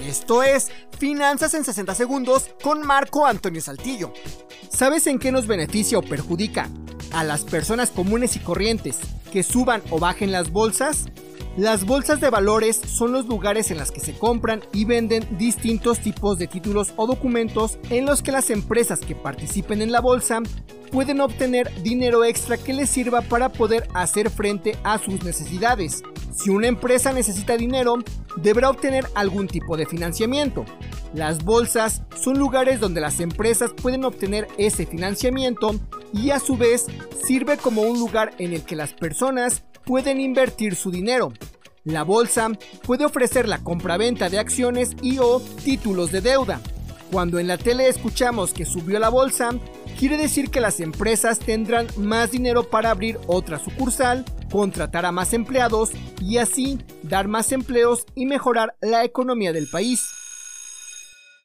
Esto es Finanzas en 60 Segundos con Marco Antonio Saltillo. ¿Sabes en qué nos beneficia o perjudica a las personas comunes y corrientes que suban o bajen las bolsas? Las bolsas de valores son los lugares en los que se compran y venden distintos tipos de títulos o documentos en los que las empresas que participen en la bolsa pueden obtener dinero extra que les sirva para poder hacer frente a sus necesidades. Si una empresa necesita dinero, deberá obtener algún tipo de financiamiento. Las bolsas son lugares donde las empresas pueden obtener ese financiamiento y a su vez sirve como un lugar en el que las personas pueden invertir su dinero. La bolsa puede ofrecer la compraventa de acciones y o títulos de deuda. Cuando en la tele escuchamos que subió la bolsa, quiere decir que las empresas tendrán más dinero para abrir otra sucursal, contratar a más empleados y así dar más empleos y mejorar la economía del país.